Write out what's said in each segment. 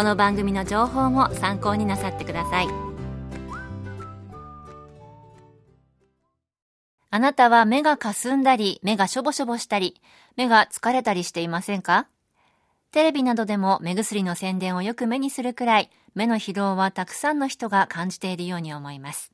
この番組の情報も参考になさってください。あなたは目がかすんだり目がしょぼしょぼしたり目が疲れたりしていませんか？テレビなどでも目薬の宣伝をよく目にするくらい目の疲労はたくさんの人が感じているように思います。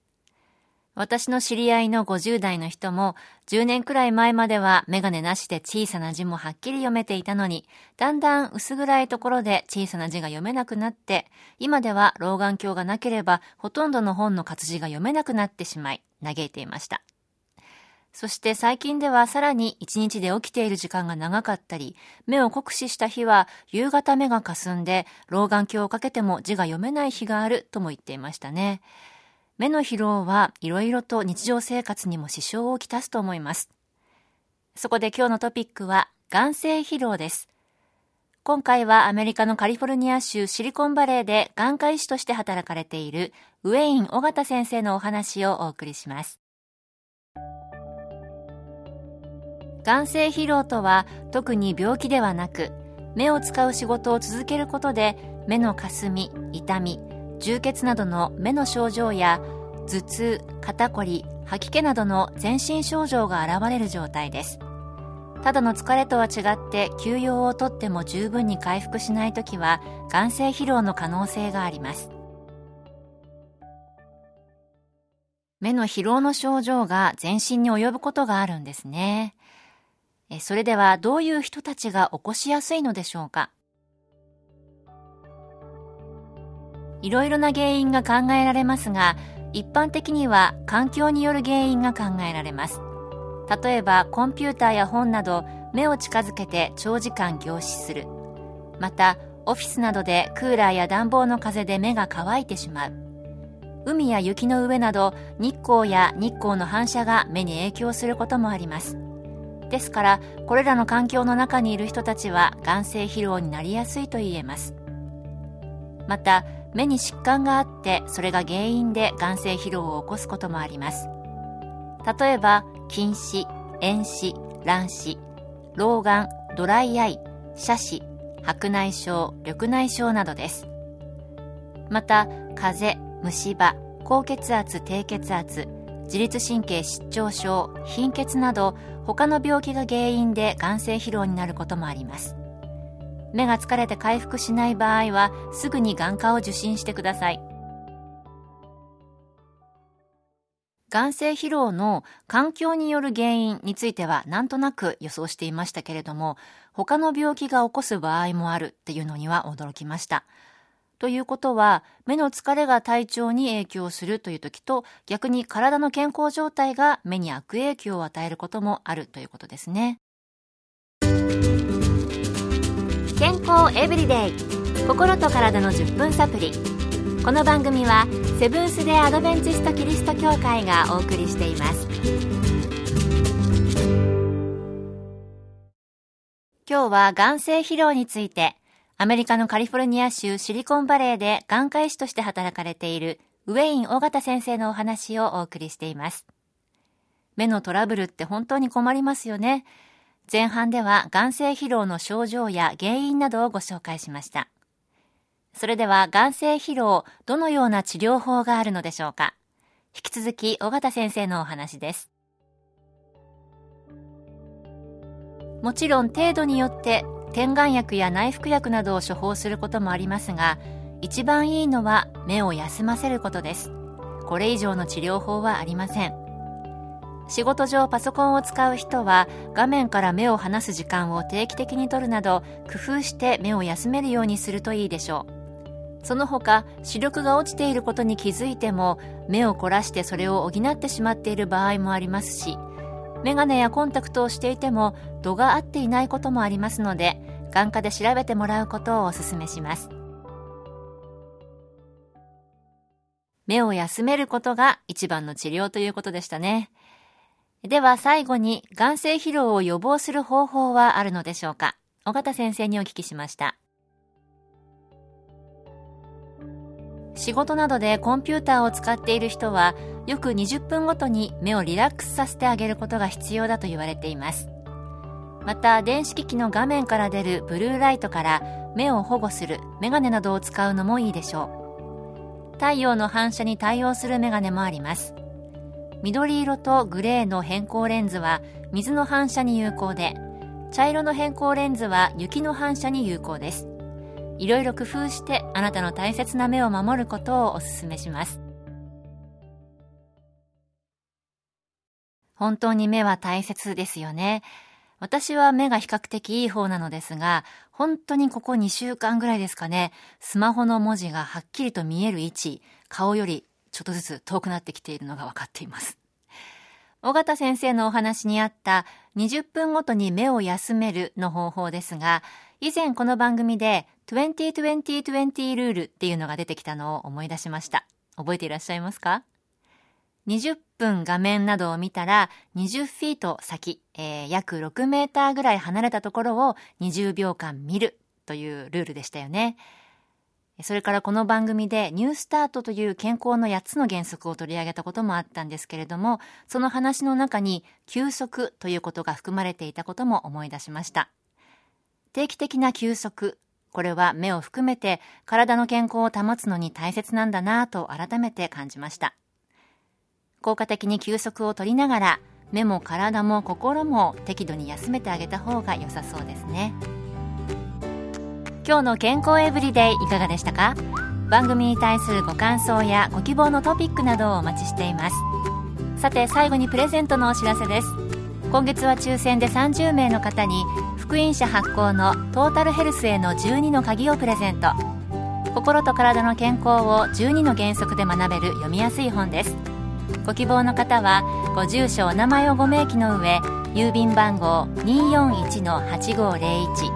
私の知り合いの50代の人も、10年くらい前まではメガネなしで小さな字もはっきり読めていたのに、だんだん薄暗いところで小さな字が読めなくなって、今では老眼鏡がなければほとんどの本の活字が読めなくなってしまい、嘆いていました。そして最近ではさらに一日で起きている時間が長かったり、目を酷使した日は夕方目が霞んで、老眼鏡をかけても字が読めない日があるとも言っていましたね。目の疲労はいろいろと日常生活にも支障をきたすと思います。そこで今日のトピックは眼性疲労です。今回はアメリカのカリフォルニア州シリコンバレーで眼科医師として働かれているウェイン・尾形先生のお話をお送りします。眼性疲労とは特に病気ではなく目を使う仕事を続けることで目のかすみ、痛み、充血などの目の症状や頭痛、肩こり、吐き気などの全身症状が現れる状態です。ただの疲れとは違って休養をとっても十分に回復しないときは眼性疲労の可能性があります。目の疲労の症状が全身に及ぶことがあるんですね。それではどういう人たちが起こしやすいのでしょうか？いろいろな原因が考えられますが、一般的には環境による原因が考えられます。例えばコンピューターや本など目を近づけて長時間凝視する。また、オフィスなどでクーラーや暖房の風で目が乾いてしまう。海や雪の上など日光や日光の反射が目に影響することもあります。ですから、これらの環境の中にいる人たちは眼性疲労になりやすいと言えます。また、目に疾患があってそれが原因で眼性疲労を起こすこともあります。例えば近視遠視乱視老眼ドライアイ斜視白内障緑内障などです。また風邪虫歯高血圧低血圧自律神経失調症貧血など他の病気が原因で眼性疲労になることもあります。目が疲れて回復しない場合はすぐに眼科を受診してください。眼性疲労の環境による原因についてはなんとなく予想していましたけれども他の病気が起こす場合もあるっていうのには驚きました。ということは目の疲れが体調に影響するという時と逆に体の健康状態が目に悪影響を与えることもあるということですね。健康エブリデイ。心と体の10分サプリ。この番組はセブンス・デ・アドベンチスト・キリスト教会がお送りしています。今日は眼性疲労についてアメリカのカリフォルニア州シリコンバレーで眼科医師として働かれているウェイン・尾形先生のお話をお送りしています。目のトラブルって本当に困りますよね。前半では眼性疲労の症状や原因などをご紹介しました。それでは眼性疲労、どのような治療法があるのでしょうか引き続き、尾形先生のお話です。もちろん程度によって点眼薬や内服薬などを処方することもありますが、一番いいのは目を休ませることですこれ以上の治療法はありません仕事上パソコンを使う人は画面から目を離す時間を定期的に取るなど工夫して目を休めるようにするといいでしょう。その他視力が落ちていることに気づいても目を凝らしてそれを補ってしまっている場合もありますしメガネやコンタクトをしていても度が合っていないこともありますので眼科で調べてもらうことをお勧めします。目を休めることが一番の治療ということでしたね。では最後に眼性疲労を予防する方法はあるのでしょうか？尾形先生にお聞きしました。仕事などでコンピューターを使っている人はよく20分ごとに目をリラックスさせてあげることが必要だと言われています。また電子機器の画面から出るブルーライトから目を保護するメガネなどを使うのもいいでしょう。太陽の反射に対応するメガネもあります。緑色とグレーの変光レンズは水の反射に有効で茶色の変光レンズは雪の反射に有効です。いろいろ工夫してあなたの大切な目を守ることをお勧めします。本当に目は大切ですよね。私は目が比較的いい方なのですが、本当にここ2週間ぐらいですかね、スマホの文字がはっきりと見える位置、顔よりちょっとずつ遠くなってきているのが分かっています。尾形先生のお話にあった20分ごとに目を休めるの方法ですが、以前この番組で20-20-20ルールっていうのが出てきたのを思い出しました。覚えていらっしゃいますか？20分画面などを見たら20フィート先、えー、約6メーターぐらい離れたところを20秒間見るというルールでしたよね。それからこの番組でニュースタートという健康の8つの原則を取り上げたこともあったんですけれども、その話の中に休息ということが含まれていたことも思い出しました。定期的な休息、これは目を含めて体の健康を保つのに大切なんだなぁと改めて感じました。効果的に休息を取りながら、目も体も心も適度に休めてあげた方が良さそうですね。今日の健康エブリデイいかがでしたか？番組に対するご感想やご希望のトピックなどをお待ちしています。さて最後にプレゼントのお知らせです。今月は抽選で30名の方に福音社発行のトータルヘルスへの12の鍵をプレゼント。心と体の健康を12の原則で学べる読みやすい本です。ご希望の方はご住所お名前をご明記の上郵便番号241-8501